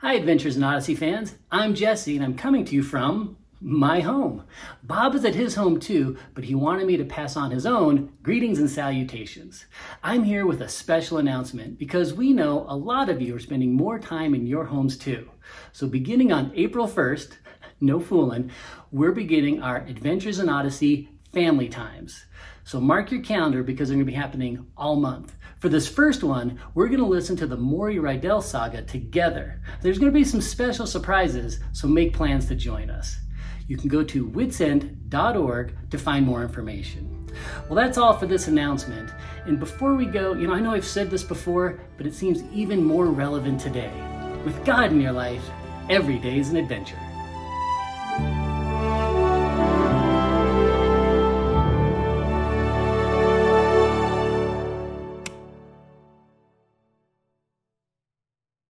Hi, Adventures in Odyssey fans. I'm Jesse, and I'm coming to you from my home. Bob is at his home too, but he wanted me to pass on his own greetings and salutations. I'm here with a special announcement because we know a lot of you are spending more time in your homes too. So, beginning on April 1st, no fooling, we're beginning our Adventures in Odyssey family times. So mark your calendar because they're going to be happening all month. For this first one, we're going to listen to the Morrie Rydell saga together. There's going to be some special surprises, so make plans to join us. You can go to whitsend.org to find more information. Well, that's all for this announcement. And before we go, you know, I know I've said this before, but it seems even more relevant today. With God in your life, every day is an adventure.